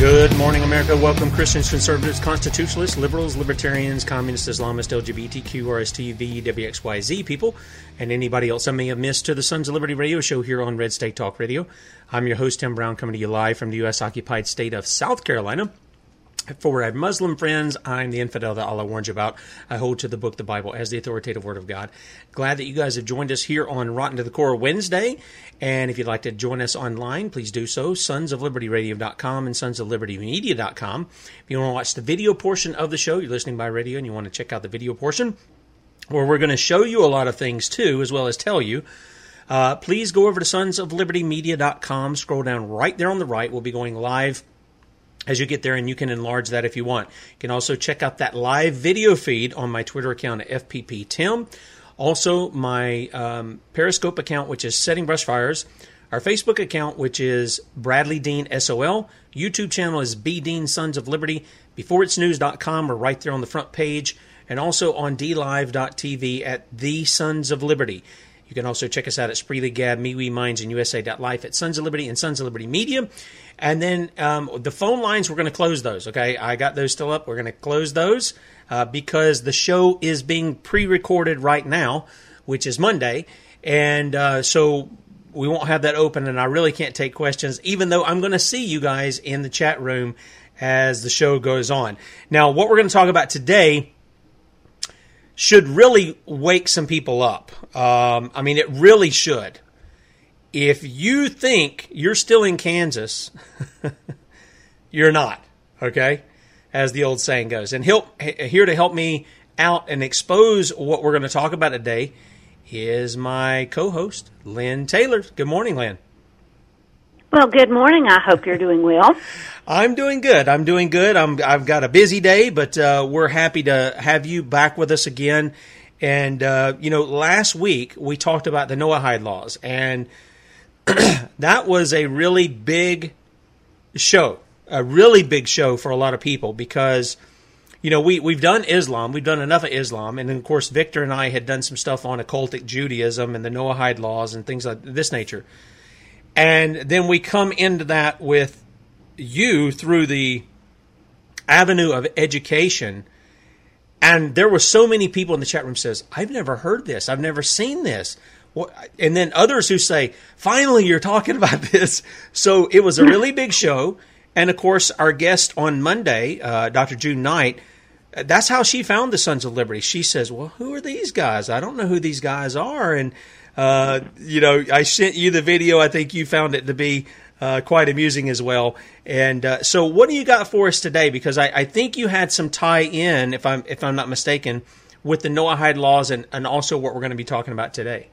Good morning, America. Welcome, Christians, conservatives, constitutionalists, liberals, libertarians, communists, Islamists, LGBTQ, RSTV, WXYZ people, and anybody else I may have missed to the Sons of Liberty radio show here on Red State Talk Radio. I'm your host, Tim Brown, coming to you live from the U.S. occupied state of South Carolina. For our Muslim friends, I'm the infidel that Allah warns you about. I hold to the book, the Bible, as the authoritative word of God. Glad that you guys have joined us here on Rotten to the Core Wednesday. And if you'd like to join us online, please do so. Sons of Liberty Radio.com and Sons of Liberty Media.com. If you want to watch the video portion of the show, you're listening by radio and you want to check out the video portion, where we're going to show you a lot of things too, as well as tell you. Uh, please go over to Sons of Liberty Media.com. Scroll down right there on the right. We'll be going live as you get there, and you can enlarge that if you want. You can also check out that live video feed on my Twitter account at FPP Tim. Also, my um, Periscope account, which is Setting Brush Fires. Our Facebook account, which is Bradley Dean SOL. YouTube channel is B Dean Sons of Liberty. BeforeIt'sNews.com or right there on the front page. And also on DLive.tv at The Sons of Liberty. You can also check us out at Spreely Gab, MeWe Minds, and USA.life at Sons of Liberty and Sons of Liberty Media. And then um, the phone lines, we're going to close those. Okay, I got those still up. We're going to close those uh, because the show is being pre-recorded right now, which is Monday, and uh, so we won't have that open. And I really can't take questions, even though I'm going to see you guys in the chat room as the show goes on. Now, what we're going to talk about today should really wake some people up. Um, I mean, it really should. If you think you're still in Kansas, you're not. Okay, as the old saying goes. And here to help me out and expose what we're going to talk about today is my co-host Lynne Taylor. Good morning, Lynne. Well, good morning. I hope you're doing well. I'm doing good. I'm doing good. I'm, I've got a busy day, but uh, we're happy to have you back with us again. And, uh, you know, last week we talked about the Noahide laws, and that was a really big show, a really big show for a lot of people because, you know, we, we've done Islam, we've done enough of Islam, and then, of course, Victor and I had done some stuff on occultic Judaism and the Noahide laws and things of this nature. And then we come into that with you through the avenue of education. And there were so many people in the chat room says, I've never heard this. I've never seen this. And then others who say, finally, you're talking about this. So it was a really big show. And of course, our guest on Monday, uh, Dr. June Knight, that's how she found the Sons of Liberty. She says, Well, who are these guys? I don't know who these guys are. And uh, you know, I sent you the video. I think you found it to be uh, quite amusing as well. And uh, so, what do you got for us today? Because I, I, think you had some tie in, if I'm if I'm not mistaken, with the Noahide laws and, and also what we're going to be talking about today.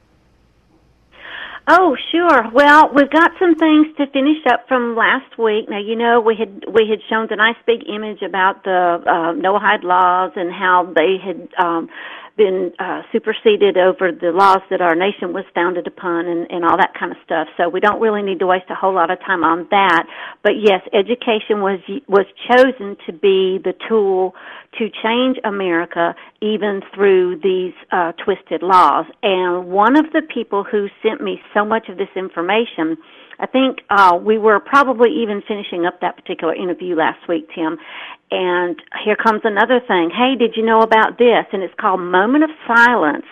Oh, sure. Well, we've got some things to finish up from last week. Now, you know, we had we had shown the nice big image about the uh, Noahide laws and how they had um, been uh, superseded over the laws that our nation was founded upon and, and all that kind of stuff. So we don't really need to waste a whole lot of time on that. But yes, education was was chosen to be the tool to change America even through these uh, twisted laws. And one of the people who sent me so much of this information I think uh, we were probably even finishing up that particular interview last week, Tim. And here comes another thing. Hey, did you know about this? And it's called Moment of Silence.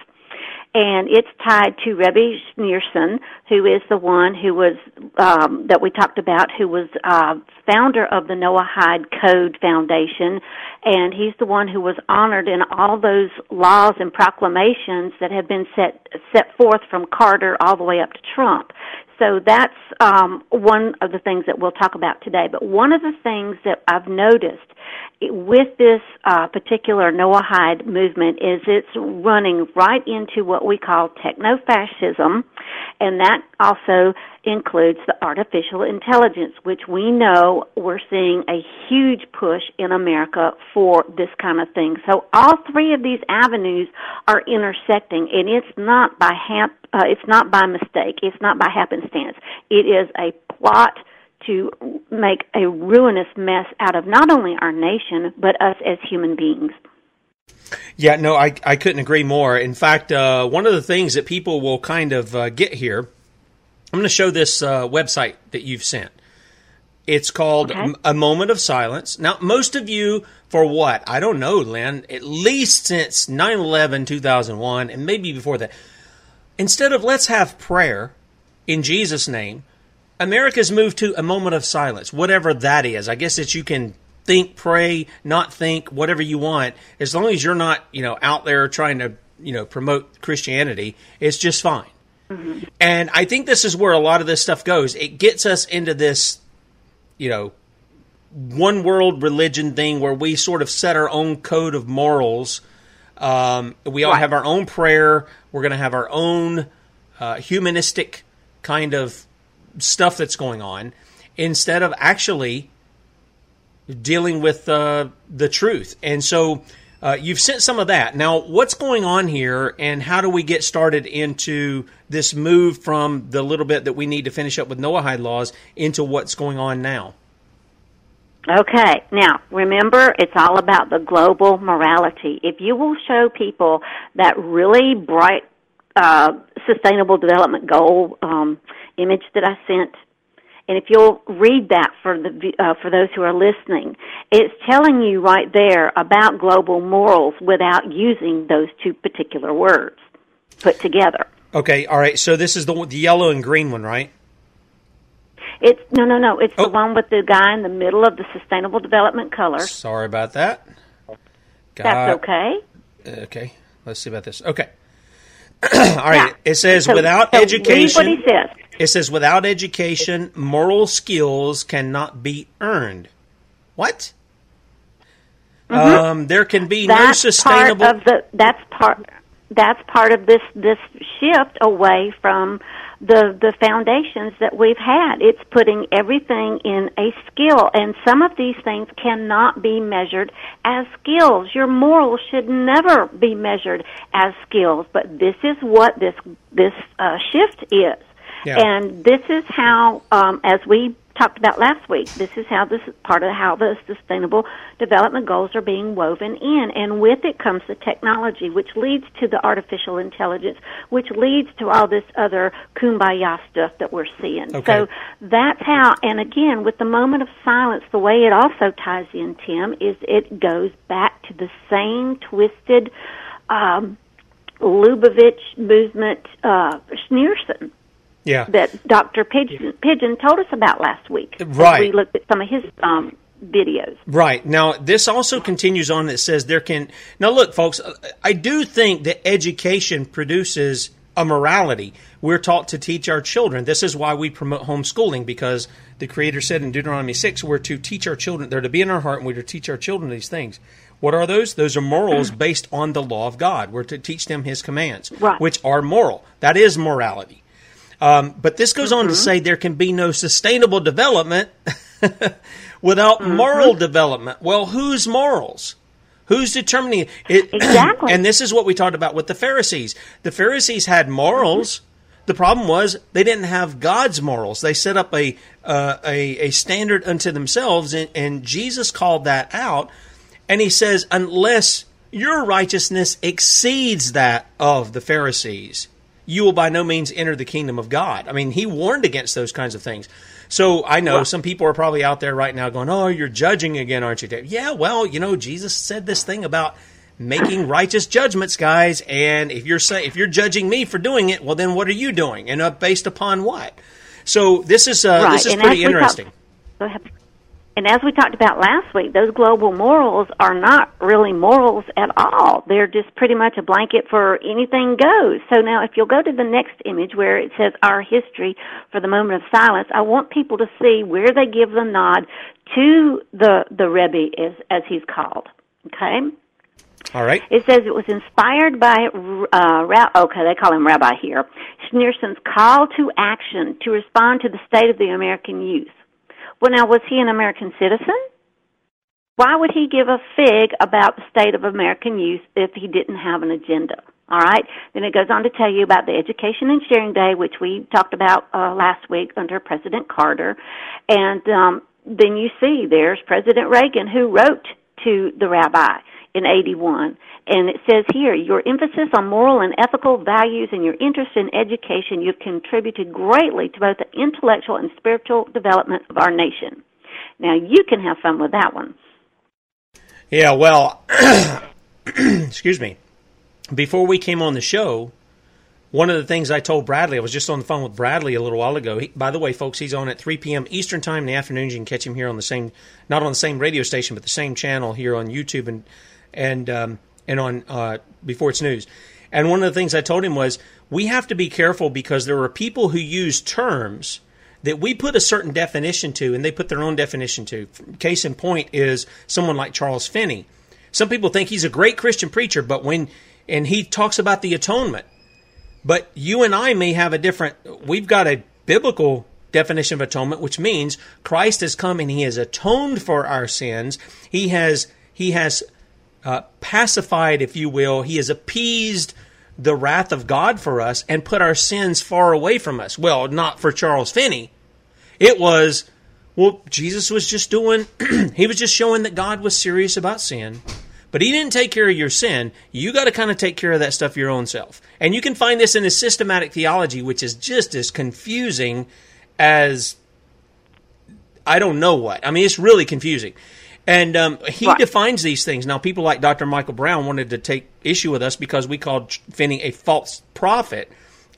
And it's tied to Rebbe Schneerson, who is the one who was um, that we talked about, who was uh, founder of the Noahide Code Foundation, and he's the one who was honored in all those laws and proclamations that have been set set forth from Carter all the way up to Trump. So that's um, one of the things that we'll talk about today. But one of the things that I've noticed with this uh, particular Noahide movement is it's running right into what we call techno-fascism, and that also includes the artificial intelligence, which we know we're seeing a huge push in America for this kind of thing. So all three of these avenues are intersecting, and it's not by hap- uh, it's not by mistake, it's not by happenstance. It is a plot to make a ruinous mess out of not only our nation but us as human beings. Yeah, no, I, I couldn't agree more. In fact, uh, one of the things that people will kind of uh, get here, I'm going to show this uh, website that you've sent. It's called okay. A Moment of Silence. Now, most of you, for what? I don't know, Lynne, at least since 9 11, 2001, and maybe before that, instead of let's have prayer in Jesus' name, America's moved to a moment of silence, whatever that is. I guess that you can think, pray, not think, whatever you want, as long as you're not, you know, out there trying to, you know, promote Christianity, it's just fine. Mm-hmm. And I think this is where a lot of this stuff goes. It gets us into this, you know, one world religion thing where we sort of set our own code of morals. Um, we all right. have our own prayer. We're going to have our own uh, humanistic kind of stuff that's going on instead of actually dealing with uh, the truth. And so uh, you've sent some of that. Now, what's going on here, and how do we get started into this move from the little bit that we need to finish up with Noahide laws into what's going on now? Okay, now remember, it's all about the global morality. If you will show people that really bright, uh, sustainable development goal um, image that I sent. And if you'll read that for the uh, for those who are listening, it's telling you right there about global morals without using those two particular words put together. Okay, all right. So this is the the yellow and green one, right? It's no, no, no. It's oh. the one with the guy in the middle of the sustainable development color. Sorry about that. Got, That's okay. Okay, let's see about this. Okay. all right. Yeah. It says so, without so education. Read what he says. It says, without education, moral skills cannot be earned. What? Mm-hmm. Um, there can be that's no sustainable. Part of the, that's part. That's part of this this shift away from the the foundations that we've had. It's putting everything in a skill, and some of these things cannot be measured as skills. Your morals should never be measured as skills, but this is what this this uh, shift is. Yeah. And this is how, um, as we talked about last week, this is how this part of how the sustainable development goals are being woven in. And with it comes the technology, which leads to the artificial intelligence, which leads to all this other kumbaya stuff that we're seeing. Okay. So that's how, and again, with the moment of silence, the way it also ties in, Tim, is it goes back to the same twisted, um, Lubavitch movement, uh, Schneerson yeah. that Dr. Pigeon, Pigeon told us about last week. Right. We looked at some of his um, videos. Right. Now, this also continues on that says there can. Now, look, folks, I do think that education produces a morality. We're taught to teach our children. This is why we promote homeschooling because the Creator said in Deuteronomy 6, we're to teach our children, they're to be in our heart, and we're to teach our children these things. What are those? Those are morals based on the law of God. We're to teach them His commands, right. which are moral. That is morality. Um, but this goes mm-hmm. on to mm-hmm. say there can be no sustainable development without mm-hmm. moral development. Well, whose morals? Who's determining it? Exactly. and this is what we talked about with the Pharisees. The Pharisees had morals. Mm-hmm. The problem was they didn't have God's morals. They set up a uh, a, a, standard unto themselves, and, and Jesus called that out. And he says, unless your righteousness exceeds that of the Pharisees, you will by no means enter the kingdom of God. I mean, he warned against those kinds of things. So I know some people are probably out there right now going, "Oh, you're judging again, aren't you?" Dave? Yeah, well, you know, Jesus said this thing about making righteous judgments, guys. And if you're say, if you're judging me for doing it, well, then what are you doing? And uh, based upon what? So this is uh, right. this is and pretty interesting. Talk, and as we talked about last week, those global morals are not really morals at all. They're just pretty much a blanket for anything goes. So now if you'll go to the next image where it says our history for the moment of silence, I want people to see where they give the nod to the, the Rebbe as, as he's called. Okay? All right. It says it was inspired by, uh, Ra- okay, they call him Rabbi here, Schneerson's call to action to respond to the state of the American youth. Well, now, was he an American citizen? Why would he give a fig about the state of American youth if he didn't have an agenda? All right. Then it goes on to tell you about the Education and Sharing Day, which we talked about uh, last week under President Carter, and um, then you see there's President Reagan who wrote to the rabbi in 81. And it says here, your emphasis on moral and ethical values and your interest in education, you've contributed greatly to both the intellectual and spiritual development of our nation. Now you can have fun with that one. Yeah, well, excuse me. Before we came on the show, one of the things I told Bradley, I was just on the phone with Bradley a little while ago. He, by the way, folks, he's on at 3 p.m. Eastern Time in the afternoon. You can catch him here on the same, not on the same radio station, but the same channel here on YouTube and and um, and on uh, before it's news. And one of the things I told him was we have to be careful because there are people who use terms that we put a certain definition to, and they put their own definition to. Case in point is someone like Charles Finney. Some people think he's a great Christian preacher, but when and he talks about the atonement but you and I may have a different, we've got a biblical definition of atonement, which means Christ has come and he has atoned for our sins. He has, he has uh, pacified, if you will, he has appeased the wrath of God for us and put our sins far away from us. Well, not for Charles Finney. It was, well, Jesus was just doing, he was just showing that God was serious about sin but he didn't take care of your sin. You got to kind of take care of that stuff your own self. And you can find this in his systematic theology, which is just as confusing as I don't know what. I mean, it's really confusing. And um, he right. defines these things. Now, people like Dr. Michael Brown wanted to take issue with us because we called Finney a false prophet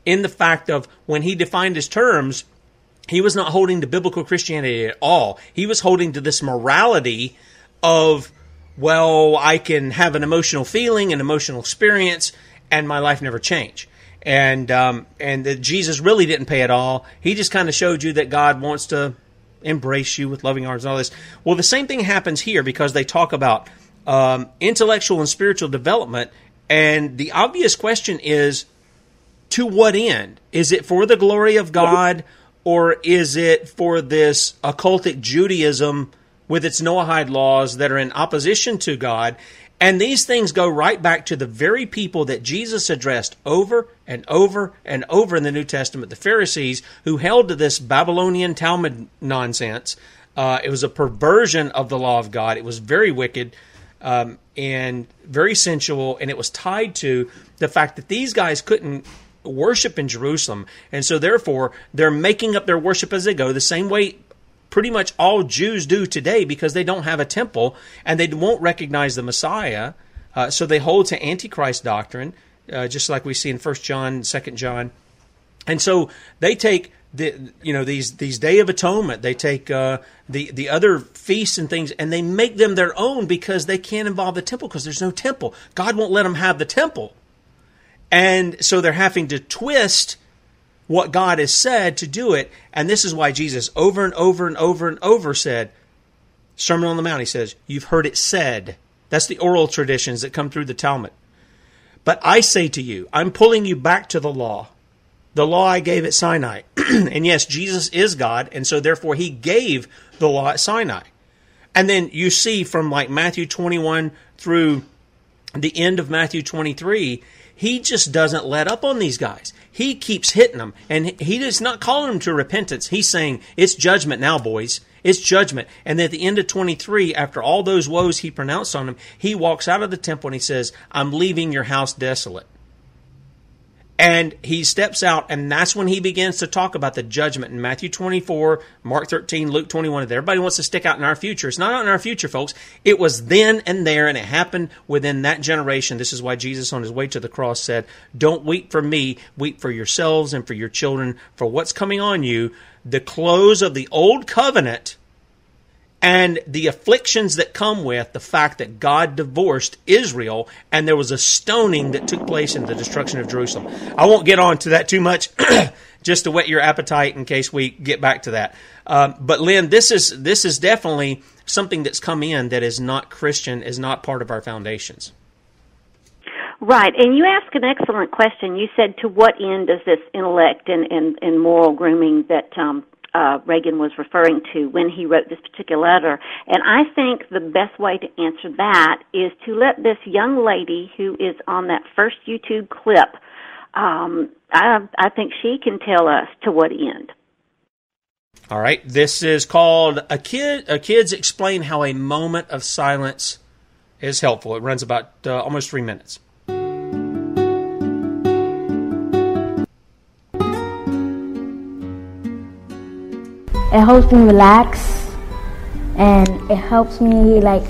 in the fact of when he defined his terms, he was not holding to biblical Christianity at all. He was holding to this morality of well, I can have an emotional feeling, an emotional experience, and my life never change. And um, and that Jesus really didn't pay at all. He just kind of showed you that God wants to embrace you with loving arms and all this. Well, the same thing happens here because they talk about um, intellectual and spiritual development, and the obvious question is, to what end? Is it for the glory of God, or is it for this occultic Judaism? with its Noahide laws that are in opposition to God. And these things go right back to the very people that Jesus addressed over and over and over in the New Testament, the Pharisees, who held to this Babylonian Talmud nonsense. Uh, it was a perversion of the law of God. It was very wicked um, and very sensual, and it was tied to the fact that these guys couldn't worship in Jerusalem. And so, therefore, they're making up their worship as they go, the same way pretty much all Jews do today because they don't have a temple and they won't recognize the Messiah. Uh, so they hold to Antichrist doctrine, uh, just like we see in First John, Second John, and so they take the you know these these Day of Atonement. They take uh, the the other feasts and things, and they make them their own because they can't involve the temple because there's no temple. God won't let them have the temple, and so they're having to twist what God has said to do it. And this is why Jesus over and over and over and over said, Sermon on the Mount, he says, You've heard it said. That's the oral traditions that come through the Talmud. But I say to you, I'm pulling you back to the law. The law I gave at Sinai. and yes, Jesus is God, and so therefore he gave the law at Sinai. And then you see from like Matthew 21 through the end of Matthew 23, he just doesn't let up on these guys. He keeps hitting them, and he is not calling them to repentance. He's saying, It's judgment now, boys. It's judgment. And at the end of 23, after all those woes he pronounced on them, he walks out of the temple and he says, I'm leaving your house desolate. And he steps out, and that's when he begins to talk about the judgment in Matthew 24, Mark 13, Luke 21. Everybody wants to stick out in our future. It's not out in our future, folks. It was then and there, and it happened within that generation. This is why Jesus, on his way to the cross, said, Don't weep for me, weep for yourselves and for your children, for what's coming on you. The close of the old covenant and the afflictions that come with the fact that God divorced Israel and there was a stoning that took place in the destruction of Jerusalem. I won't get on to that too much, just to whet your appetite in case we get back to that. Um, but Lynne, this is this is definitely something that's come in that is not Christian, is not part of our foundations. Right, and you asked an excellent question. You said, "To what end does this intellect and, and, and moral grooming that um, uh, Reagan was referring to when he wrote this particular letter. And I think the best way to answer that is to let this young lady who is on that first YouTube clip, um, I, I think she can tell us to what end. All right, this is called a kid. A kids explain how a moment of silence is helpful. It runs about uh, almost three minutes. It helps me relax and it helps me like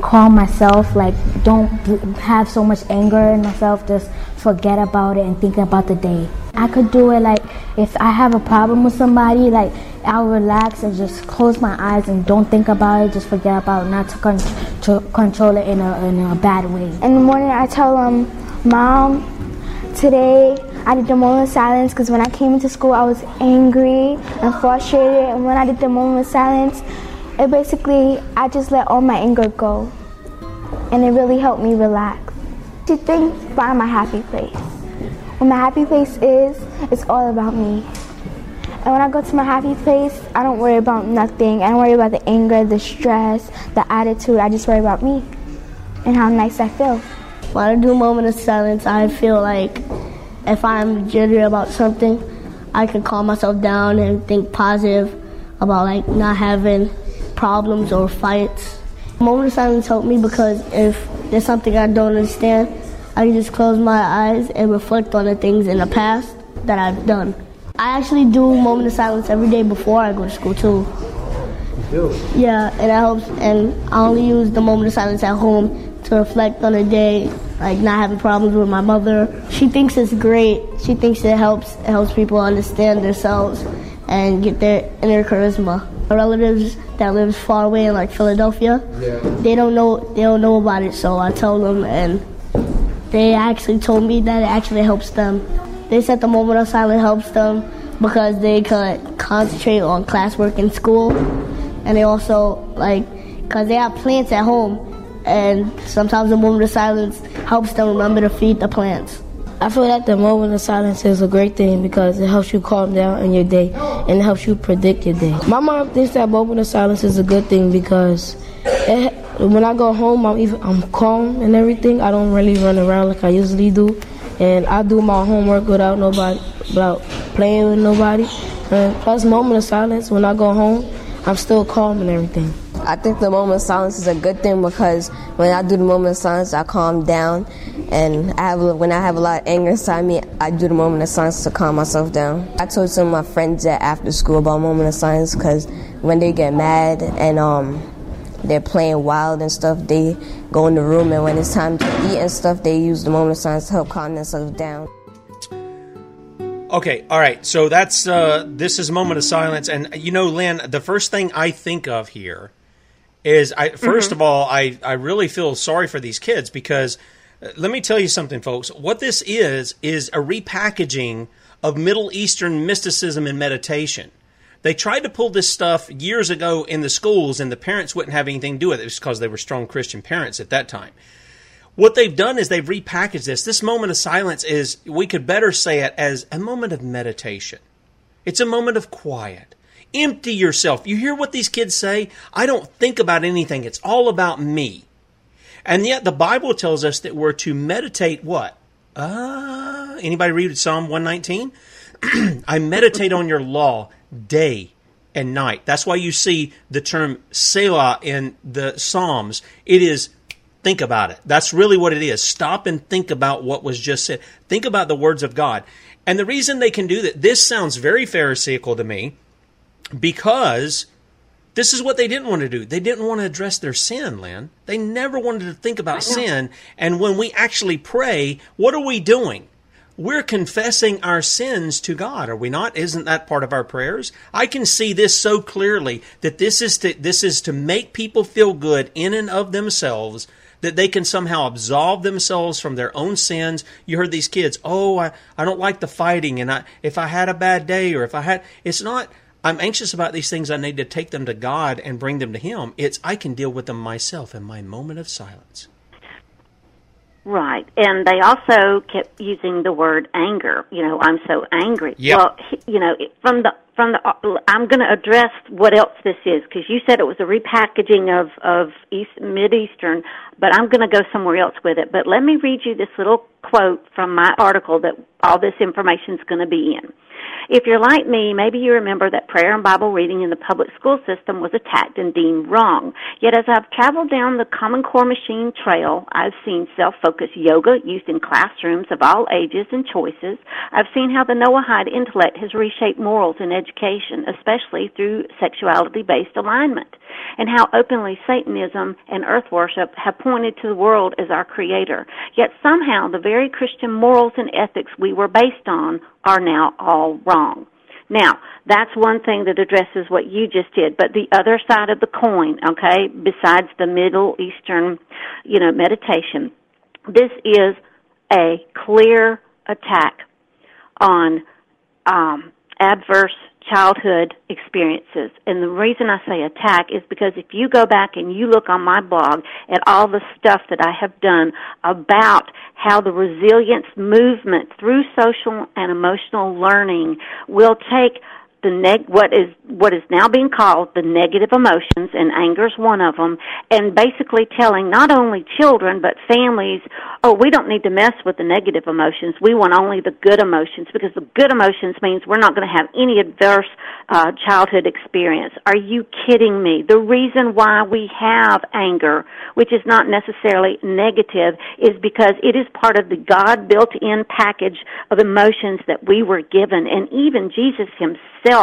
calm myself like don't have so much anger in myself just forget about it and think about the day. I could do it like if i have a problem with somebody like i'll relax and just close my eyes and don't think about it just forget about it not to, con- to control it in a, in a bad way. In the morning i tell them mom today I did the moment of silence because when I came into school, I was angry and frustrated. And when I did the moment of silence, it basically, I just let all my anger go. And it really helped me relax. To think, find my happy place. What my happy place is, it's all about me. And when I go to my happy place, I don't worry about nothing. I don't worry about the anger, the stress, the attitude. I just worry about me and how nice I feel. When I do a moment of silence, I feel like if I'm jittery about something, I can calm myself down and think positive about like not having problems or fights. Moment of silence helped me because if there's something I don't understand, I can just close my eyes and reflect on the things in the past that I've done. I actually do moment of silence every day before I go to school too. Yeah, and it helps. And I only use the moment of silence at home to reflect on the day like not having problems with my mother. She thinks it's great. She thinks it helps it helps people understand themselves and get their inner charisma. My relatives that lives far away in like Philadelphia, yeah. they don't know they don't know about it, so I tell them and they actually told me that it actually helps them. They said the moment of silence helps them because they could concentrate on classwork in school, and they also like because they have plants at home and sometimes the moment of silence helps them remember to feed the plants. I feel that the moment of silence is a great thing because it helps you calm down in your day and it helps you predict your day. My mom thinks that moment of silence is a good thing because it, when I go home, I'm even I'm calm and everything. I don't really run around like I usually do, and I do my homework without nobody, without playing with nobody. And plus, moment of silence when I go home, I'm still calm and everything. I think the moment of silence is a good thing because when I do the moment of silence, I calm down, and I have when I have a lot of anger inside me, I do the moment of silence to calm myself down. I told some of my friends that after school about moment of silence because when they get mad and um they're playing wild and stuff, they go in the room, and when it's time to eat and stuff, they use the moment of silence to help calm themselves down. Okay, all right. So that's uh, this is a moment of silence, and you know, Lynne, the first thing I think of here is I 1st mm-hmm. of all, I I really feel sorry for these kids because uh, let me tell you something, folks. What this is is a repackaging of Middle Eastern mysticism and meditation. They tried to pull this stuff years ago in the schools, and the parents wouldn't have anything to do with it. It was because they were strong Christian parents at that time. What they've done is they've repackaged this. This moment of silence is, we could better say it as a moment of meditation. It's a moment of quiet. Empty yourself. You hear what these kids say? I don't think about anything. It's all about me. And yet the Bible tells us that we're to meditate what? Uh, anybody read Psalm 119? I meditate on your law day and night. That's why you see the term Selah in the Psalms. It is think about it. That's really what it is. Stop and think about what was just said. Think about the words of God. And the reason they can do that, this sounds very Pharisaical to me because this is what they didn't want to do. They didn't want to address their sin, Lynne. They never wanted to think about sin. And when we actually pray, what are we doing? We're confessing our sins to God, are we not? Isn't that part of our prayers? I can see this so clearly that this is to, this is to make people feel good in and of themselves that they can somehow absolve themselves from their own sins. You heard these kids, oh, I, I don't like the fighting, and I, if I had a bad day or if I had, it's not, I'm anxious about these things. I need to take them to God and bring them to Him. It's, I can deal with them myself in my moment of silence. Right. And they also kept using the word anger. You know, I'm so angry. Yep. Well, you know, from the from the I'm going to address what else this is because you said it was a repackaging of of East Mid Eastern, but I'm going to go somewhere else with it. But let me read you this little quote from my article that all this information is going to be in. If you're like me, maybe you remember that prayer and Bible reading in the public school system was attacked and deemed wrong. Yet as I've traveled down the Common Core machine trail, I've seen self-focused yoga used in classrooms of all ages and choices. I've seen how the Noahide intellect has reshaped morals in education, especially through sexuality-based alignment, and how openly Satanism and earth worship have pointed to the world as our creator. Yet somehow the very Christian morals and ethics we were based on are now all wrong. Now, that's one thing that addresses what you just did, but the other side of the coin, okay, besides the Middle Eastern, you know, meditation, this is a clear attack on um, adverse childhood experiences. And the reason I say attack is because if you go back and you look on my blog at all the stuff that I have done about how the resilience movement through social and emotional learning will take the neg- what is what is now being called the negative emotions, and anger is one of them, and basically telling not only children but families, oh, we don't need to mess with the negative emotions. We want only the good emotions because the good emotions means we're not going to have any adverse uh, childhood experience. Are you kidding me? The reason why we have anger, which is not necessarily negative, is because it is part of the God built-in package of emotions that we were given, and even Jesus himself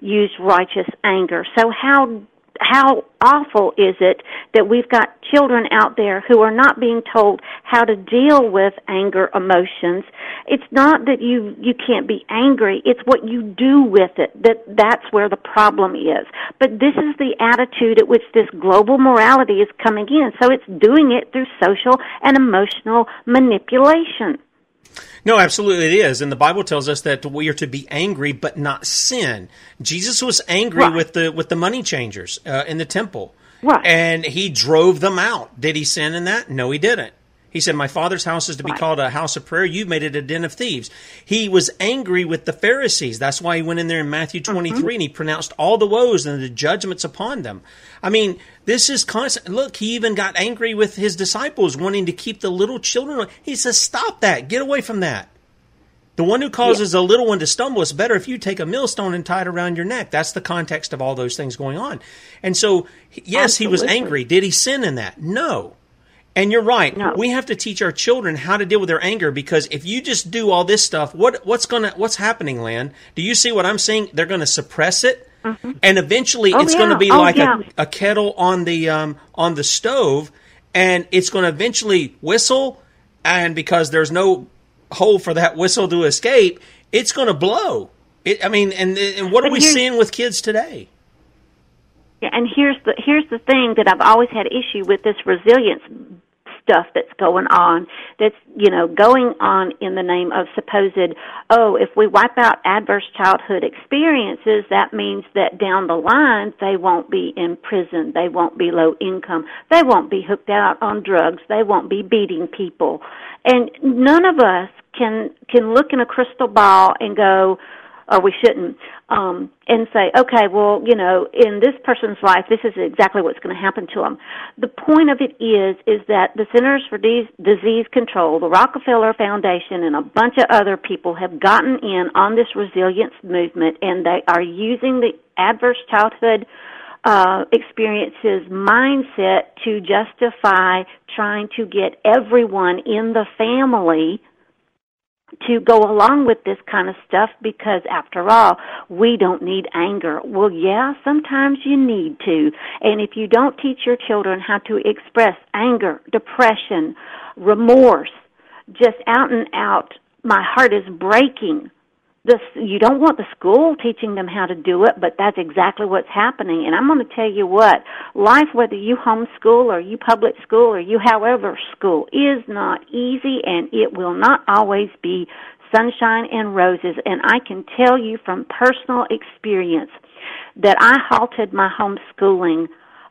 used righteous anger. So how how awful is it that we've got children out there who are not being told how to deal with anger emotions? It's not that you you can't be angry. It's what you do with it that that's where the problem is. But this is the attitude at which this global morality is coming in. So it's doing it through social and emotional manipulation no, absolutely it is. And the Bible tells us that we are to be angry but not sin. Jesus was angry Right. with the with the money changers uh, in the temple. Right. And he drove them out. Did he sin in that? No, he didn't. He said, My father's house is to be called a house of prayer. You've made it a den of thieves. He was angry with the Pharisees. That's why he went in there in Matthew mm-hmm. 23 and he pronounced all the woes and the judgments upon them. I mean, this is constant. Look, he even got angry with his disciples wanting to keep the little children. He says, Stop that. Get away from that. The one who causes a little one to stumble is better if you take a millstone and tie it around your neck. That's the context of all those things going on. And so, yes, he was angry. Did he sin in that? No. And you're right. No. We have to teach our children how to deal with their anger because if you just do all this stuff, what what's gonna what's happening, Lan? Do you see what I'm saying? They're gonna suppress it, and eventually Oh, it's gonna be Oh, like yeah. a, a kettle on the um, on the stove, and it's gonna eventually whistle, and because there's no hole for that whistle to escape, it's gonna blow. It, I mean, and and what are we seeing with kids today? Yeah, and here's the here's the thing that I've always had issue with this resilience stuff that's going on that's you know going on in the name of supposed oh if we wipe out adverse childhood experiences that means that down the line they won't be in prison they won't be low income they won't be hooked out on drugs they won't be beating people. And none of us can can look in a crystal ball and go or we shouldn't, um, and say, okay, well, you know, in this person's life, this is exactly what's going to happen to them. The point of it is, is that the Centers for Dis- Disease Control, the Rockefeller Foundation, and a bunch of other people have gotten in on this resilience movement, and they are using the adverse childhood uh, experiences mindset to justify trying to get everyone in the family to go along with this kind of stuff because after all, we don't need anger. Well, yeah, sometimes you need to. And if you don't teach your children how to express anger, depression, remorse, just out and out, my heart is breaking this you don't want the school teaching them how to do it but that's exactly what's happening. And i'm going to tell you what life whether you homeschool or you public school or you however school is not easy and it will not always be sunshine and roses. And i can tell you from personal experience that i halted my homeschooling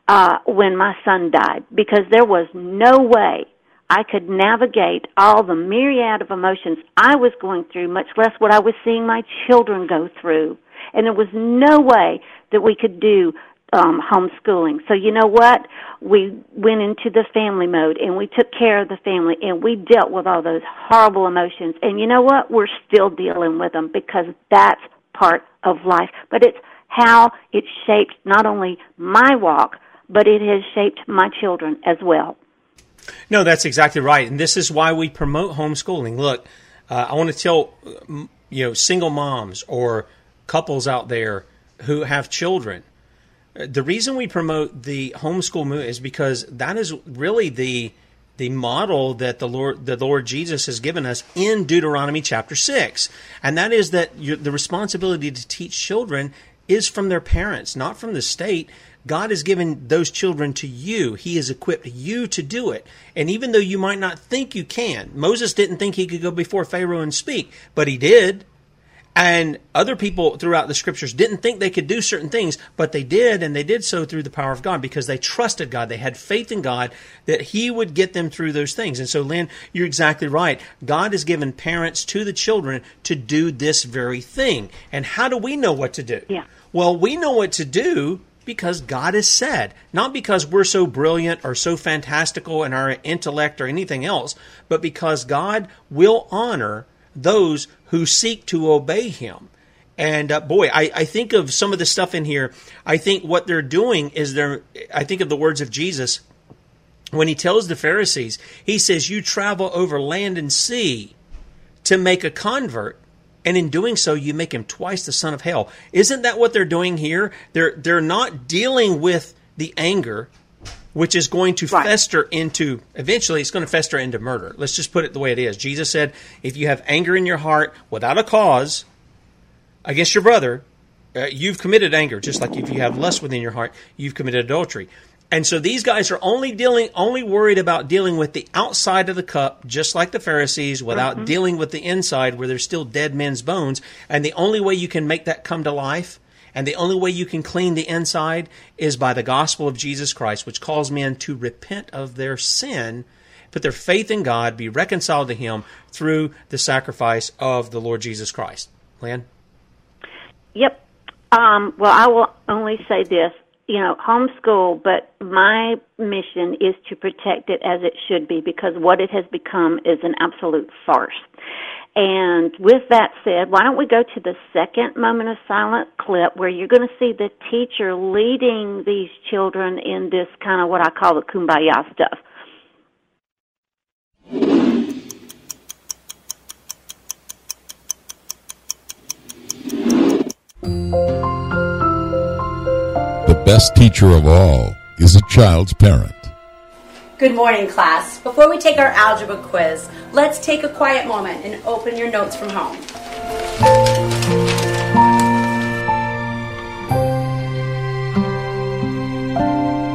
uh when my son died because there was no way I could navigate all the myriad of emotions I was going through, much less what I was seeing my children go through. And there was no way that we could do um, homeschooling. So you know what? We went into the family mode and we took care of the family and we dealt with all those horrible emotions. And you know what? We're still dealing with them because that's part of life. But it's how it shaped not only my walk, but it has shaped my children as well. No, that's exactly right, and this is why we promote homeschooling. Look, uh, I want to tell you know single moms or couples out there who have children. Uh, the reason we promote the homeschool movement is because that is really the the model that the Lord the Lord Jesus has given us in Deuteronomy chapter 6 and that is that the responsibility to teach children is from their parents not from the state God has given those children to you. He has equipped you to do it. And even though you might not think you can, Moses didn't think he could go before Pharaoh and speak, but he did. And other people throughout the scriptures didn't think they could do certain things, but they did, and they did so through the power of God because they trusted God. They had faith in God that He would get them through those things. And so, Lynne, you're exactly right. God has given parents to the children to do this very thing. And how do we know what to do? Yeah. Well, we know what to do because God has said, not because we're so brilliant or so fantastical in our intellect or anything else, but because God will honor those who seek to obey Him. And uh, boy, I, I think of some of the stuff in here. I think what they're doing is they're, I think of the words of Jesus when he tells the Pharisees, he says, You travel over land and sea to make a convert and in doing so you make him twice the son of hell. Isn't that what they're doing here? They're they're not dealing with the anger which is going to right. fester into eventually it's going to fester into murder. Let's just put it the way it is. Jesus said if you have anger in your heart without a cause against your brother uh, you've committed anger just like if you have lust within your heart you've committed adultery and so these guys are only dealing, only worried about dealing with the outside of the cup, just like the Pharisees, without mm-hmm. dealing with the inside where there's still dead men's bones. And the only way you can make that come to life, and the only way you can clean the inside is by the gospel of Jesus Christ, which calls men to repent of their sin, put their faith in God, be reconciled to Him through the sacrifice of the Lord Jesus Christ. Lynne? Yep. Um, well, I will only say this you know, homeschool, but my mission is to protect it as it should be because what it has become is an absolute farce. And with that said, why don't we go to the second moment of silent clip where you're going to see the teacher leading these children in this kind of what I call the kumbaya stuff. Best teacher of all is a child's parent. Good morning, class. Before we take our algebra quiz, let's take a quiet moment and open your notes from home.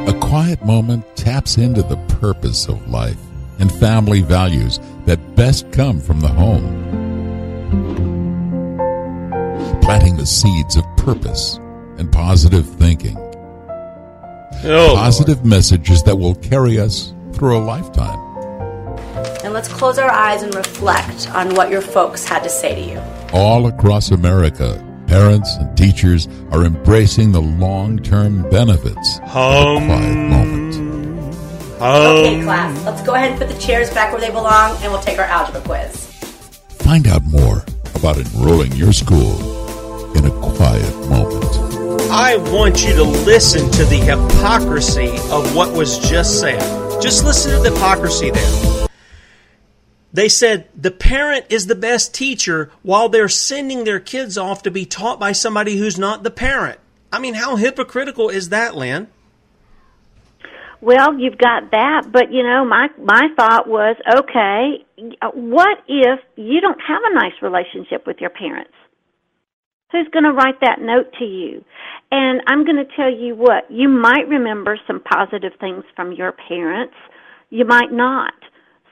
A quiet moment taps into the purpose of life and family values that best come from the home. Planting the seeds of purpose and positive thinking Oh, Positive Lord. messages that will carry us through a lifetime. And let's close our eyes and reflect on what your folks had to say to you. All across America, parents and teachers are embracing the long term benefits hum, of a quiet moment. Hum. Okay, class, let's go ahead and put the chairs back where they belong and we'll take our algebra quiz. Find out more about enrolling your school in a quiet moment. I want you to listen to the hypocrisy of what was just said. Just listen to the hypocrisy there. They said the parent is the best teacher while they're sending their kids off to be taught by somebody who's not the parent. I mean, how hypocritical is that, Lynne? Well, you've got that, but you know, my my thought was, okay, what if you don't have a nice relationship with your parents? Who's going to write that note to you? And I'm going to tell you what, you might remember some positive things from your parents. You might not.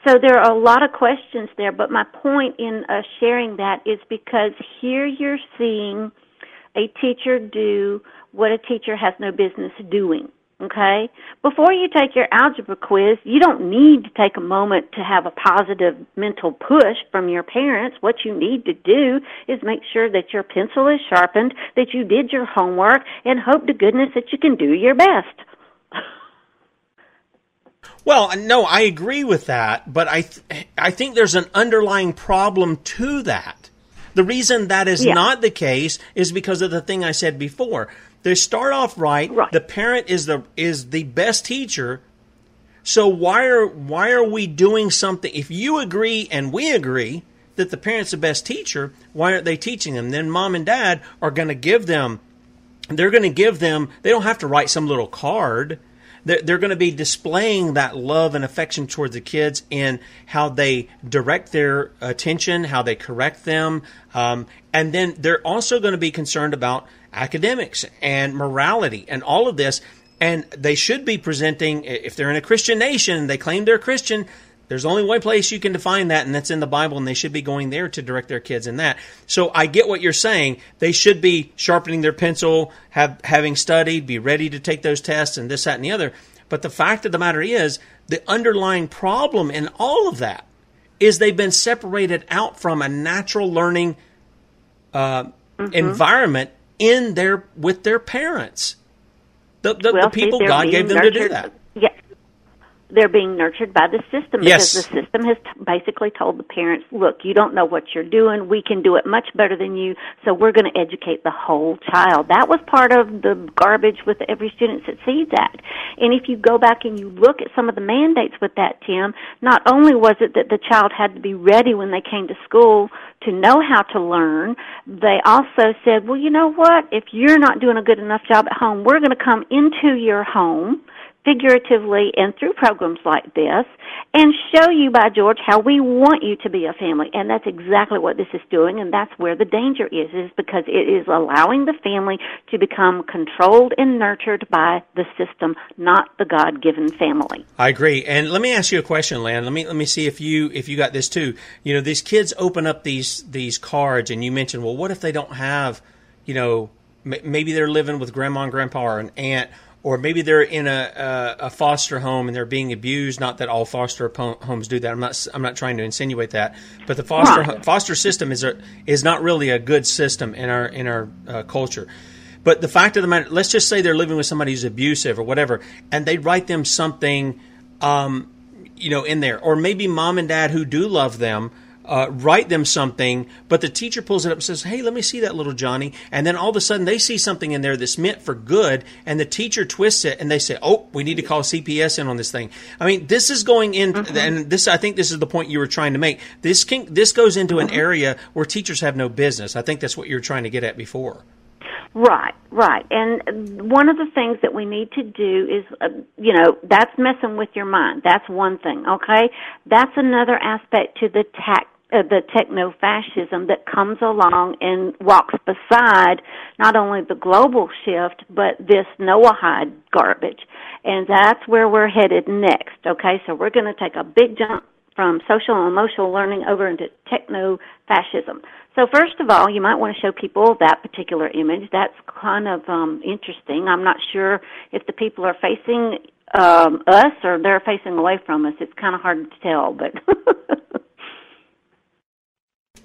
So there are a lot of questions there, but my point in uh, sharing that is because here you're seeing a teacher do what a teacher has no business doing. Okay? Before you take your algebra quiz, you don't need to take a moment to have a positive mental push from your parents. What you need to do is make sure that your pencil is sharpened, that you did your homework, and hope to goodness that you can do your best. Well, no, I agree with that, but I th- I think there's an underlying problem to that. The reason that is yeah. not the case is because of the thing I said before. They start off right. right. The parent is the is the best teacher. So why are why are we doing something? If you agree and we agree that the parent's the best teacher, why aren't they teaching them? Then mom and dad are going to give them. They're going to give them. They don't have to write some little card they're, they're going to be displaying that love and affection towards the kids in how they direct their attention, how they correct them, um, and then they're also going to be concerned about academics and morality and all of this. And they should be presenting, if they're in a Christian nation, they claim they're Christian, there's only one place you can define that, and that's in the Bible, and they should be going there to direct their kids in that. So I get what you're saying. They should be sharpening their pencil, have having studied, be ready to take those tests, and this, that, and the other. But the fact of the matter is, the underlying problem in all of that is they've been separated out from a natural learning uh, mm-hmm. environment in their with their parents. The, the, well, the people see, God gave them nurtured. to do that. Yes, they're being nurtured by the system yes. because the system has t- basically told the parents, look, you don't know what you're doing. We can do it much better than you, so we're going to educate the whole child. That was part of the garbage with the Every Student Succeeds Act. And if you go back and you look at some of the mandates with that, Tim, not only was it that the child had to be ready when they came to school to know how to learn, they also said, well, you know what? If you're not doing a good enough job at home, we're going to come into your home figuratively and through programs like this and show you by George how we want you to be a family and that's exactly what this is doing and that's where the danger is is because it is allowing the family to become controlled and nurtured by the system not the God-given family. I agree. And let me ask you a question, Lynne. Let me let me see if you if you got this too. You know, these kids open up these these cards and you mentioned, well, what if they don't have, you know, maybe they're living with grandma and grandpa or an aunt or maybe they're in a, a, a, foster home and they're being abused. Not that all foster homes do that. I'm not I'm not trying to insinuate that, but the foster right. foster system is a, is not really a good system in our in our uh, culture. But the fact of the matter, let's just say they're living with somebody who's abusive or whatever, and they write them something, um, you know, in there, or maybe mom and dad who do love them uh, write them something, but the teacher pulls it up and says, Hey, let me see that little Johnny. And then all of a sudden they see something in there that's meant for good, and the teacher twists it and they say, Oh, we need to call CPS in on this thing. I mean, this is going in, mm-hmm. and this, I think this is the point you were trying to make. This, can, this goes into an mm-hmm. area where teachers have no business. I think that's what you were trying to get at before. Right, right. And one of the things that we need to do is, uh, you know, that's messing with your mind. That's one thing, okay? That's another aspect to the tact uh, the techno fascism that comes along and walks beside not only the global shift but this Noahide garbage. And that's where we're headed next. Okay, so we're going to take a big jump from social and emotional learning over into techno fascism. So first of all, you might want to show people that particular image. That's kind of um, interesting. I'm not sure if the people are facing um, us or they're facing away from us. It's kind of hard to tell, but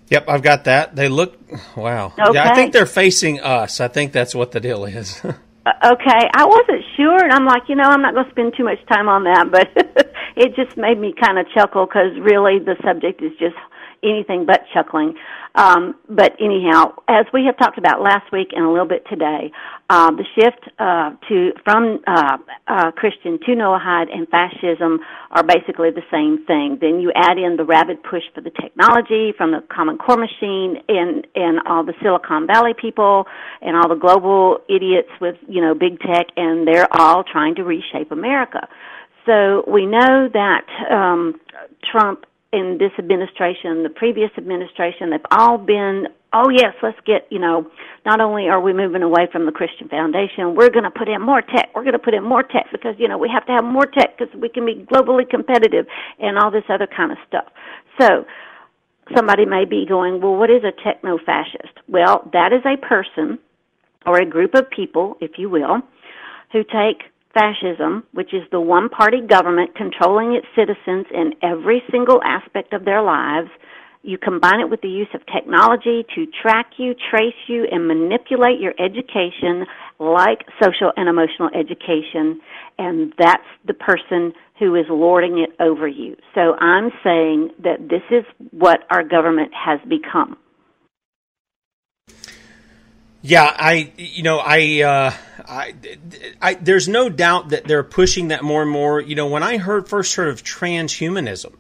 Yep, I've got that. They look wow. Okay. Yeah, I think they're facing us. I think that's what the deal is. Uh, okay, I wasn't sure, and I'm like, you know, I'm not going to spend too much time on that, but it just made me kind of chuckle because really the subject is just anything but chuckling. Um, but anyhow, as we have talked about last week and a little bit today, uh, the shift uh, to from uh, uh, Christian to Noahide and fascism are basically the same thing. Then you add in the rabid push for the technology from the Common Core machine and and all the Silicon Valley people and all the global idiots with you know big tech, and they're all trying to reshape America. So we know that um, Trump in this administration, the previous administration, they've all been, oh yes, let's get, you know, not only are we moving away from the Christian Foundation, we're going to put in more tech. We're going to put in more tech because, you know, we have to have more tech because we can be globally competitive and all this other kind of stuff. So, somebody may be going, well, what is a techno-fascist? Well, that is a person or a group of people, if you will, who take fascism, which is the one party government controlling its citizens in every single aspect of their lives. You combine it with the use of technology to track you, trace you, and manipulate your education like social and emotional education, and that's the person who is lording it over you. So I'm saying that this is what our government has become. Yeah, I, you know, I, uh, I, I, there's no doubt that they're pushing that more and more. You know, when I heard first heard of transhumanism,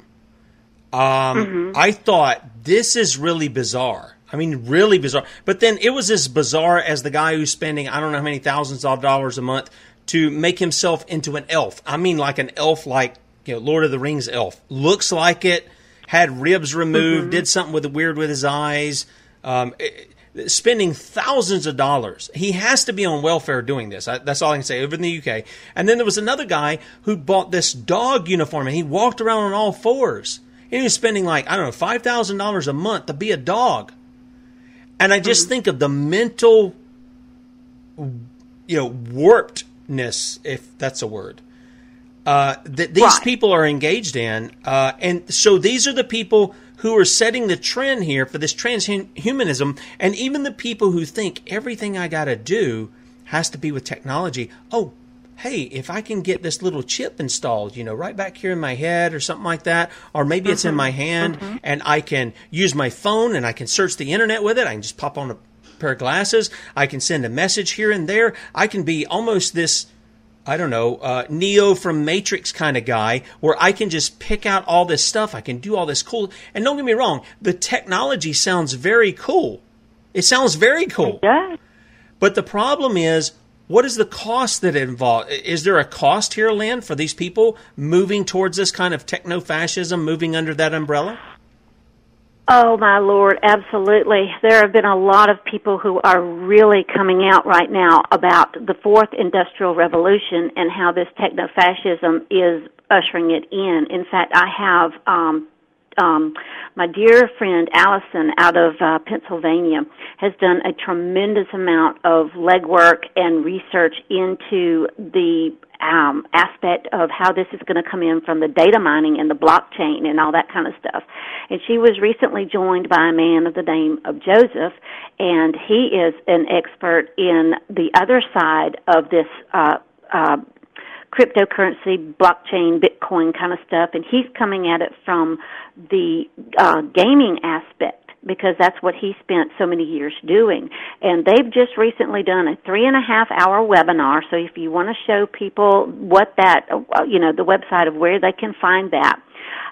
um, mm-hmm. I thought this is really bizarre. I mean, really bizarre. But then it was as bizarre as the guy who's spending I don't know how many thousands of dollars a month to make himself into an elf. I mean, like an elf, like you know, Lord of the Rings elf. Looks like it. Had ribs removed. Mm-hmm. Did something with the weird with his eyes. Um, it, spending thousands of dollars. He has to be on welfare doing this. That's all I can say over in the UK. And then there was another guy who bought this dog uniform and he walked around on all fours. And he was spending like, I don't know, $5,000 a month to be a dog. And I just mm-hmm. think of the mental, you know, warpedness, if that's a word, uh, that these right. people are engaged in. Uh, and so these are the people who are setting the trend here for this transhumanism, and even the people who think everything I got to do has to be with technology. Oh, hey, if I can get this little chip installed, you know, right back here in my head or something like that, or maybe mm-hmm. it's in mm-hmm. my hand mm-hmm. and I can use my phone and I can search the internet with it. I can just pop on a pair of glasses. I can send a message here and there. I can be almost this I don't know, uh, Neo from Matrix kind of guy, where I can just pick out all this stuff. I can do all this cool. And don't get me wrong, the technology sounds very cool. It sounds very cool. Yeah. But the problem is, what is the cost that it involves? Is there a cost here, Lynne, for these people moving towards this kind of techno fascism, moving under that umbrella? Oh my lord, absolutely. There have been a lot of people who are really coming out right now about the fourth industrial revolution and how this techno-fascism is ushering it in. In fact, I have um um, my dear friend Alison out of uh, Pennsylvania has done a tremendous amount of legwork and research into the um, aspect of how this is going to come in from the data mining and the blockchain and all that kind of stuff. And she was recently joined by a man of the name of Joseph, and he is an expert in the other side of this uh, uh, cryptocurrency, blockchain, Bitcoin kind of stuff, and he's coming at it from the uh, gaming aspect because that's what he spent so many years doing. And they've just recently done a three and a half hour webinar. So if you want to show people what that, you know, the website of where they can find that,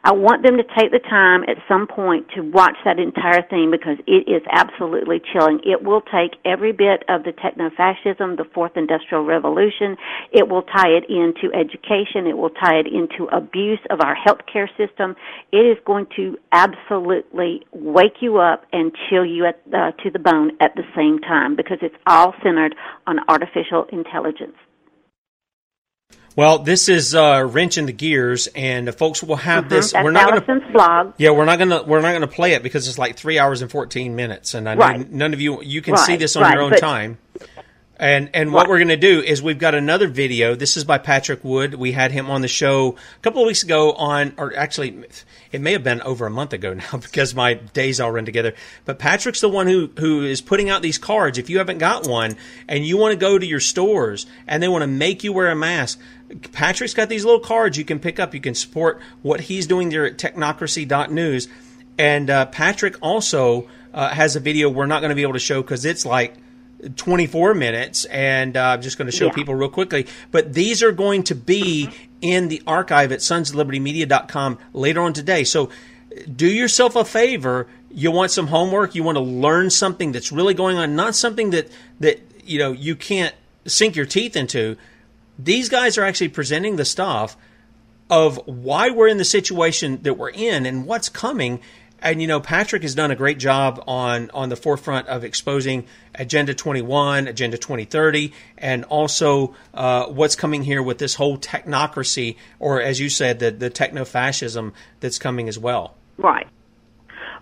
I want them to take the time at some point to watch that entire thing because it is absolutely chilling. It will take every bit of the techno-fascism, the fourth industrial revolution. It will tie it into education. It will tie it into abuse of our healthcare system. It is going to absolutely wake you up and chill you at, uh, to the bone at the same time because it's all centered on artificial intelligence. Well, this is uh, Wrench in the Gears, and folks will have mm-hmm. this. That's we're not Alison's gonna, blog. Yeah, we're not gonna we're not gonna play it because it's like three hours and fourteen minutes, and I right. none of you you can right. see this on right. your own but, time. And and what we're going to do is we've got another video. This is by Patrick Wood. We had him on the show a couple of weeks ago on, or actually, it may have been over a month ago now because my days all run together. But Patrick's the one who who is putting out these cards. If you haven't got one and you want to go to your stores and they want to make you wear a mask, Patrick's got these little cards you can pick up. You can support what he's doing there at technocracy.news And uh, Patrick also uh, has a video we're not going to be able to show because it's like 24 minutes, and uh, I'm just going to show yeah. people real quickly. But these are going to be in the archive at sonslibertymedia.com later on today. So do yourself a favor. You want some homework. You want to learn something that's really going on, not something that that you know you can't sink your teeth into. These guys are actually presenting the stuff of why we're in the situation that we're in and what's coming and you know Patrick has done a great job on on the forefront of exposing Agenda 21, Agenda 2030, and also uh, what's coming here with this whole technocracy, or as you said, the the techno fascism that's coming as well. Right.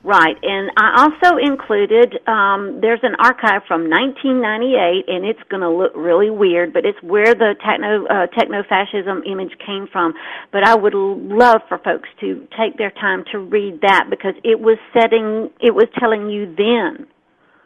Right, and I also included um, there's an archive from 1998, and it's going to look really weird, but it's where the techno uh, techno fascism image came from. But I would love for folks to take their time to read that because it was setting, it was telling you then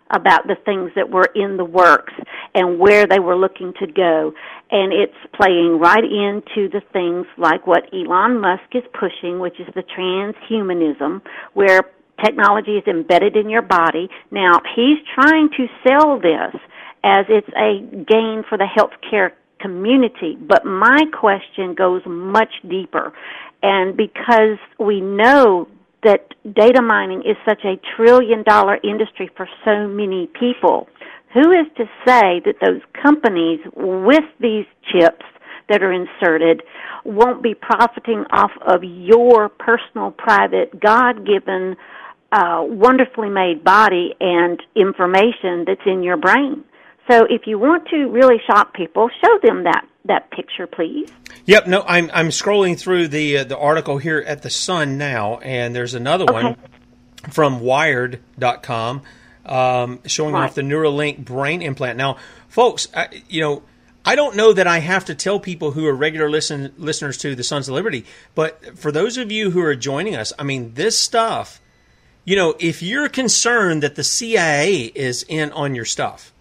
about the things that were in the works and where they were looking to go. And it's playing right into the things like what Elon Musk is pushing, which is the transhumanism, where technology is embedded in your body. Now, he's trying to sell this as it's a gain for the healthcare community, but my question goes much deeper. And because we know that data mining is such a trillion dollar industry for so many people, who is to say that those companies with these chips that are inserted won't be profiting off of your personal, private, God given uh, wonderfully made body and information that's in your brain. So if you want to really shock people, show them that that picture, please. Yep. No, I'm I'm scrolling through the uh, the article here at the Sun now, and there's another okay. one from Wired.com um, showing right. off the Neuralink brain implant. Now, folks, I, you know. I don't know that I have to tell people who are regular listen, listeners to the Sons of Liberty, but for those of you who are joining us, I mean, this stuff you know, if you're concerned that the CIA is in on your stuff,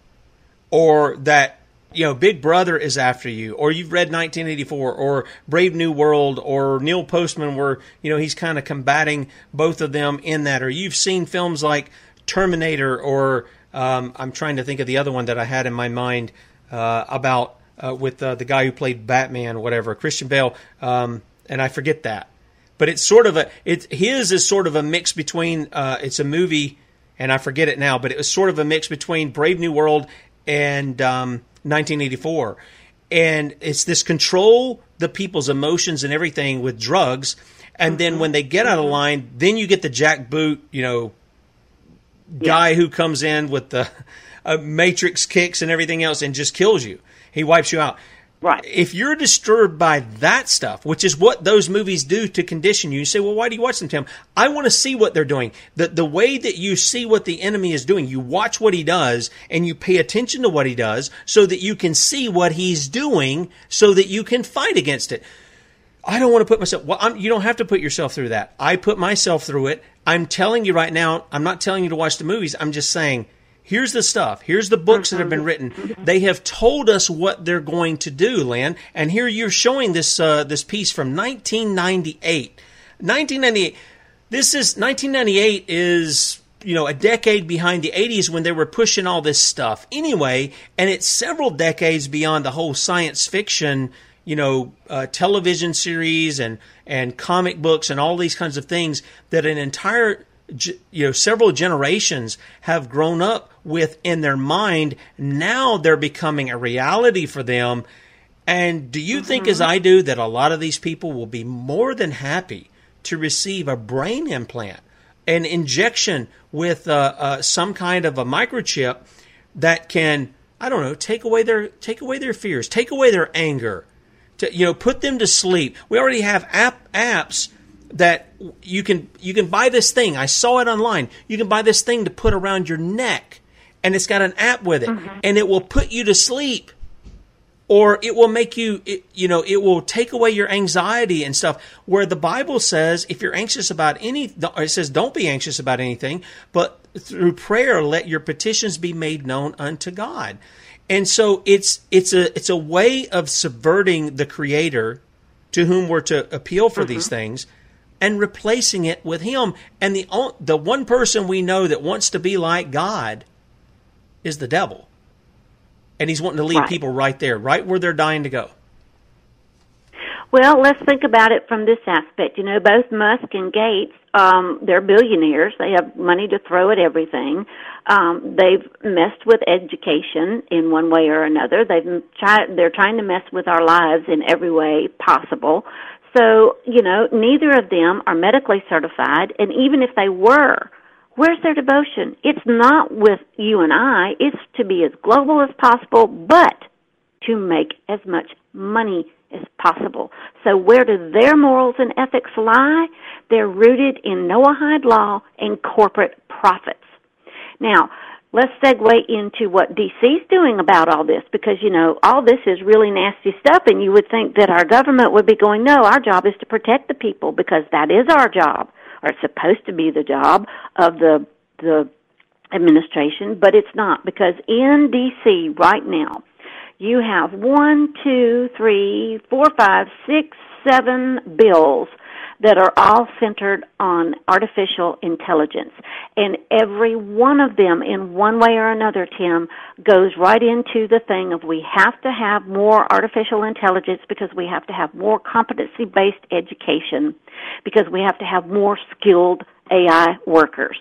or that you know Big Brother is after you, or you've read 1984, or Brave New World, or Neil Postman, where you know he's kind of combating both of them in that, or you've seen films like Terminator, or um, I'm trying to think of the other one that I had in my mind uh, about uh, with uh, the guy who played Batman, whatever, Christian Bale, um, and I forget that but it's sort of a it his is sort of a mix between uh, it's a movie and I forget it now, but it was sort of a mix between Brave New World and um, 1984, and it's this control the people's emotions and everything with drugs, and then when they get out of line, then you get the jackboot, you know, guy yeah. who comes in with the uh, matrix kicks and everything else and just kills you. He wipes you out. Right. If you're disturbed by that stuff, which is what those movies do to condition you, you say, well, why do you watch them, Tim? I want to see what they're doing. The, the way that you see what the enemy is doing, you watch what he does and you pay attention to what he does so that you can see what he's doing so that you can fight against it. I don't want to put myself, well, I'm, you don't have to put yourself through that. I put myself through it. I'm telling you right now, I'm not telling you to watch the movies. I'm just saying, Here's the stuff. Here's the books that have been written. They have told us what they're going to do, Lynne. And here you're showing this uh, this piece from 1998. 1998. This is 1998 is you know a decade behind the 80s when they were pushing all this stuff anyway, and it's several decades beyond the whole science fiction you know uh, television series and and comic books and all these kinds of things that an entire you know several generations have grown up with in their mind now they're becoming a reality for them and do you mm-hmm. think as i do that a lot of these people will be more than happy to receive a brain implant an injection with uh, uh, some kind of a microchip that can i don't know take away their take away their fears take away their anger to you know put them to sleep we already have app apps that you can you can buy this thing. I saw it online. You can buy this thing to put around your neck, and it's got an app with it, mm-hmm. and it will put you to sleep, or it will make you it, you know it will take away your anxiety and stuff. Where the Bible says if you're anxious about any, it says don't be anxious about anything, but through prayer let your petitions be made known unto God. And so it's it's a it's a way of subverting the Creator to whom we're to appeal for mm-hmm. these things and replacing it with him. And the the one person we know that wants to be like God is the devil, and he's wanting to lead right. people right there, right where they're dying to go. Well, let's think about it from this aspect. You know, both Musk and Gates, um, they're billionaires. They have money to throw at everything. Um, they've messed with education in one way or another. They've tried, they're trying to mess with our lives in every way possible. So, you know, neither of them are medically certified, and even if they were, where's their devotion? It's not with you and I. It's to be as global as possible, but to make as much money as possible. So where do their morals and ethics lie? They're rooted in Noahide law and corporate profits. Now, let's segue into what DC's doing about all this because, you know, all this is really nasty stuff and you would think that our government would be going, no, our job is to protect the people because that is our job or it's supposed to be the job of the, the administration, but it's not because in DC right now, you have one, two, three, four, five, six, seven bills that are all centered on artificial intelligence. And every one of them, in one way or another, Tim, goes right into the thing of we have to have more artificial intelligence because we have to have more competency based education, because we have to have more skilled AI workers.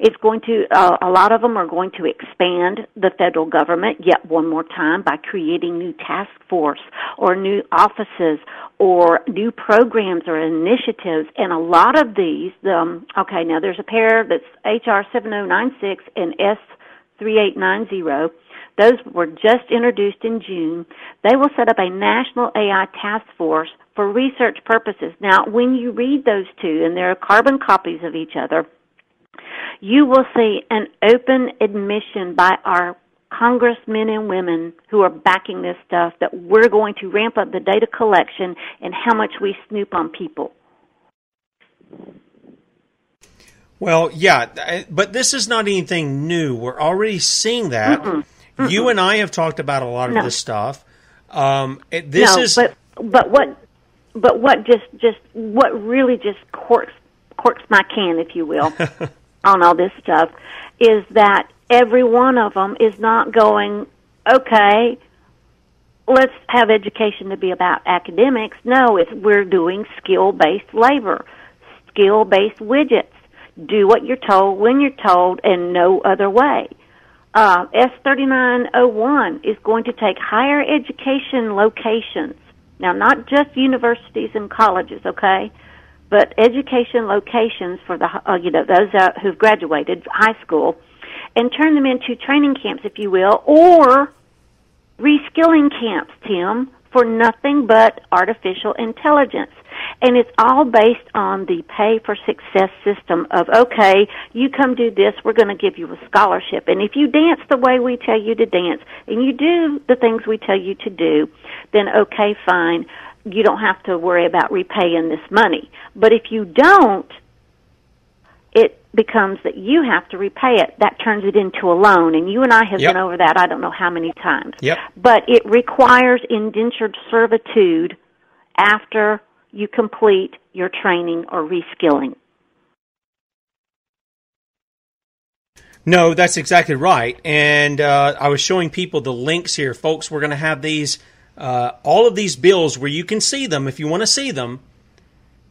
It's going to, uh, a lot of them are going to expand the federal government yet one more time by creating new task force or new offices or new programs or initiatives. And a lot of these, um, okay, now there's a pair that's HR 7096 and S3890. Those were just introduced in June. They will set up a national AI task force for research purposes. Now, when you read those two, and they're carbon copies of each other, you will see an open admission by our congressmen and women who are backing this stuff that we're going to ramp up the data collection and how much we snoop on people. Well, yeah, but this is not anything new. We're already seeing that. Mm-mm. Mm-mm. You and I have talked about a lot of no. this stuff. Um, this no, is, but but what but what just just what really just corks corks my can, if you will, on all this stuff is that every one of them is not going, okay, let's have education to be about academics. No, it's we're doing skill based labor, skill based widgets. Do what you're told when you're told and no other way. Uh, S3901 is going to take higher education locations. Now, not just universities and colleges, okay? But education locations for the uh, you know those uh, who've graduated high school, and turn them into training camps, if you will, or reskilling camps, Tim, for nothing but artificial intelligence. And it's all based on the pay for success system of, okay, you come do this, we're going to give you a scholarship. And if you dance the way we tell you to dance, and you do the things we tell you to do, then okay, fine you don't have to worry about repaying this money. But if you don't, it becomes that you have to repay it. That turns it into a loan. And you and I have yep. been over that I don't know how many times. Yep. But it requires indentured servitude after you complete your training or reskilling. No, that's exactly right. And uh, I was showing people the links here, folks. We're going to have these uh, all of these bills where you can see them if you want to see them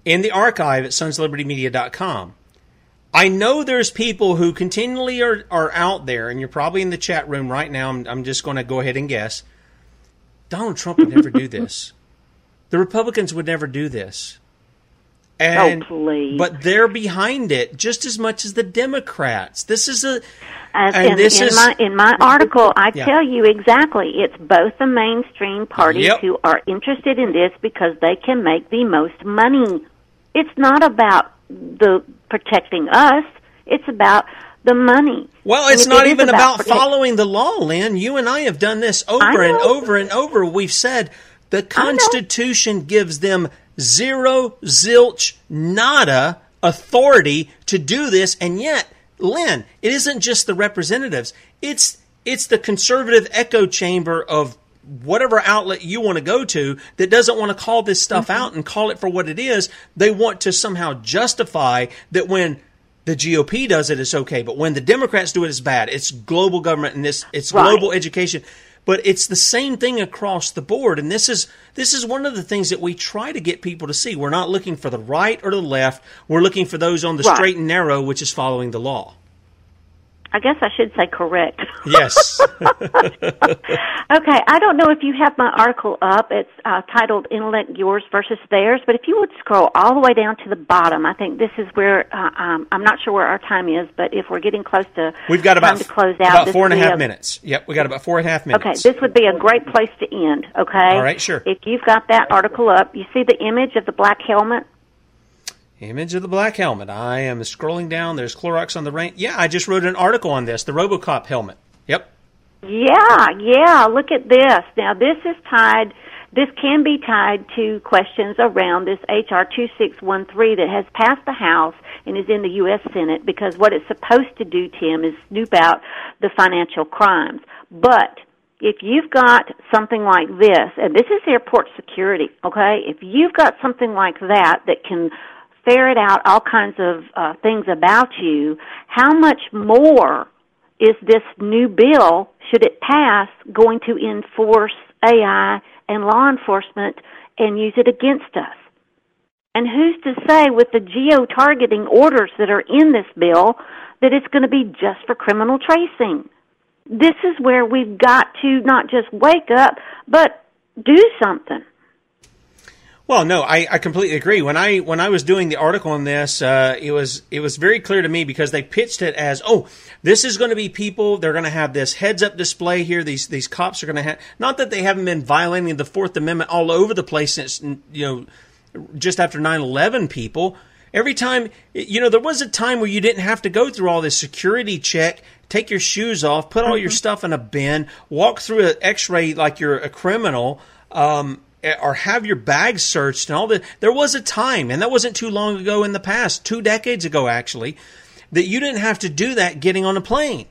in the archive at sonslibertymedia.com. I know there's people who continually are, are out there, and you're probably in the chat room right now. I'm, I'm just going to go ahead and guess. Donald Trump would never do this. The Republicans would never do this. Oh, and, oh, please. But they're behind it just as much as the Democrats. This is a as and in, this in is, my in my article, I yeah. tell you exactly. It's both the mainstream parties yep. who are interested in this because they can make the most money. It's not about the protecting us. It's about the money. Well, it's not it even about, about following the law, Lynne. You and I have done this over and over and over. We've said the Constitution gives them zero, zilch, nada authority to do this, and yet Lynne, it isn't just the representatives. It's it's the conservative echo chamber of whatever outlet you want to go to that doesn't want to call this stuff mm-hmm. out and call it for what it is. They want to somehow justify that when the GOP does it, it's okay, but when the Democrats do it, it's bad. It's global government and this it's right. global education. But it's the same thing across the board, and this is this is one of the things that we try to get people to see. We're not looking for the right or the left. We're looking for those on the right. straight and narrow, which is following the law. I guess I should say correct. Yes. okay, I don't know if you have my article up. It's uh, titled "Intellect Yours versus Theirs," but if you would scroll all the way down to the bottom, I think this is where uh, um, I'm not sure where our time is, but if we're getting close to we've got about to close out, about four and a half a, minutes. Yep, we got about four and a half minutes. Okay, this would be a great place to end. Okay. All right, sure. If you've got that article up, you see the image of the black helmet Image of the black helmet. I am scrolling down. There's Clorox on the rain. Yeah, I just wrote an article on this. The RoboCop helmet. Yep. Yeah, yeah. Look at this. Now this is tied. This can be tied to questions around this HR 2613 that has passed the House and is in the U.S. Senate because what it's supposed to do, Tim, is snoop out the financial crimes. But if you've got something like this, and this is airport security, okay? If you've got something like that that can ferret out all kinds of uh, things about you, how much more is this new bill, should it pass, going to enforce AI and law enforcement and use it against us? And who's to say with the geo targeting orders that are in this bill that it's going to be just for criminal tracing? This is where we've got to not just wake up, but do something. Well, no, I, I completely agree. When I when I was doing the article on this, uh, it was it was very clear to me because they pitched it as, oh, this is going to be people. They're going to have this heads up display here. These these cops are going to have not that they haven't been violating the Fourth Amendment all over the place since you know just after 9-11 people. Every time, you know, there was a time where you didn't have to go through all this security check, take your shoes off, put all mm-hmm. your stuff in a bin, walk through an X-ray like you're a criminal. Um, or have your bag searched and all that. There was a time, and that wasn't too long ago in the past, two decades ago actually, that you didn't have to do that getting on a plane.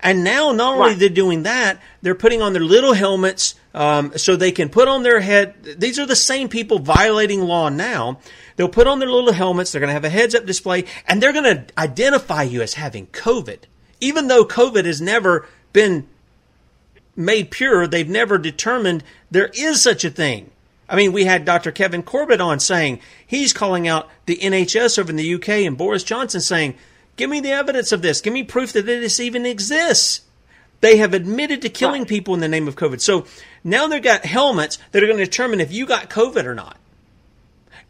And now, not only right. they're doing that, they're putting on their little helmets um, so they can put on their head. These are the same people violating law now. They'll put on their little helmets. They're going to have a heads up display, and they're going to identify you as having COVID, even though COVID has never been made pure, they've never determined there is such a thing. I mean, we had Dr. Kevin Corbett on saying he's calling out the NHS over in the UK and Boris Johnson saying, Give me the evidence of this. Give me proof that this even exists. They have admitted to killing people in the name of COVID. So now they've got helmets that are going to determine if you got COVID or not.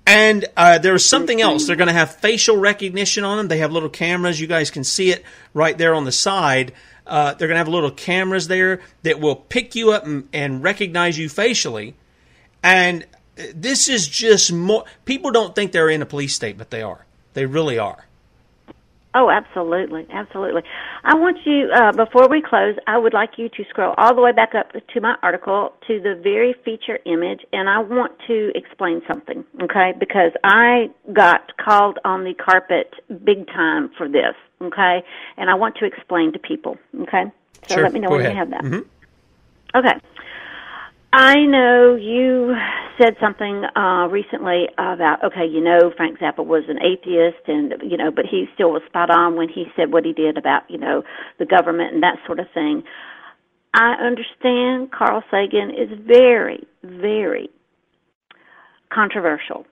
And uh, there's something else. They're going to have facial recognition on them. They have little cameras. You guys can see it right there on the side uh, they're going to have little cameras there that will pick you up and, and recognize you facially. And this is just more. People don't think they're in a police state, but they are. They really are. Oh, absolutely, absolutely. I want you, uh, before we close, I would like you to scroll all the way back up to my article to the very feature image, and I want to explain something, okay? Because I got called on the carpet big time for this, okay? And I want to explain to people, okay? So sure. let me know Go when ahead. you have that. Mm-hmm. Okay. I know you said something uh, recently about okay, you know Frank Zappa was an atheist, and you know, but he still was spot on when he said what he did about you know the government and that sort of thing. I understand Carl Sagan is very, very controversial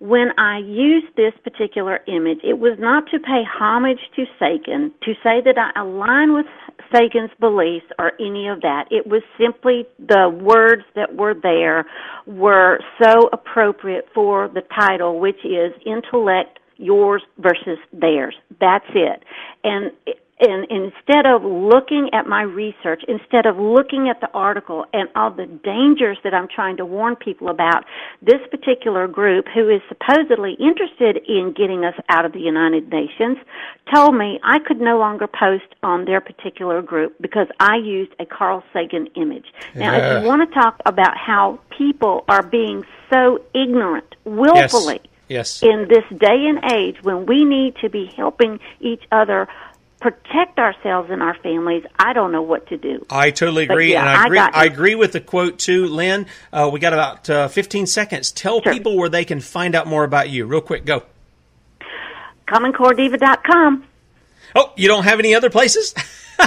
when I used this particular image, it was not to pay homage to Sagan, to say that I align with Sagan's beliefs or any of that. It was simply the words that were there were so appropriate for the title, which is Intellect Yours versus Theirs. That's it. And and instead of looking at my research, instead of looking at the article and all the dangers that I'm trying to warn people about, this particular group, who is supposedly interested in getting us out of the United Nations, told me I could no longer post on their particular group because I used a Carl Sagan image. Now, yeah. if you want to talk about how people are being so ignorant, willfully, yes. Yes. in this day and age when we need to be helping each other protect ourselves and our families, I don't know what to do. I totally agree, yeah, and I agree. I, I, agree with the quote too, Lynne. Uh, we got about uh, 15 seconds. Tell sure. people where they can find out more about you, real quick. Go. CommonCoreDiva.com. Oh, you don't have any other places?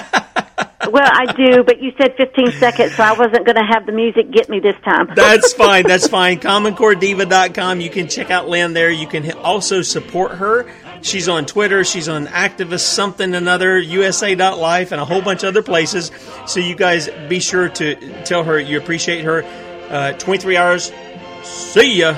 well, I do, but you said 15 seconds, so I wasn't going to have the music get me this time. That's fine. That's fine. CommonCoreDiva.com. You can check out Lynne there. You can also support her. She's on Twitter. She's on Activist Something Another, USA.life, and a whole bunch of other places. So you guys be sure to tell her you appreciate her. Uh, 23 hours. See ya.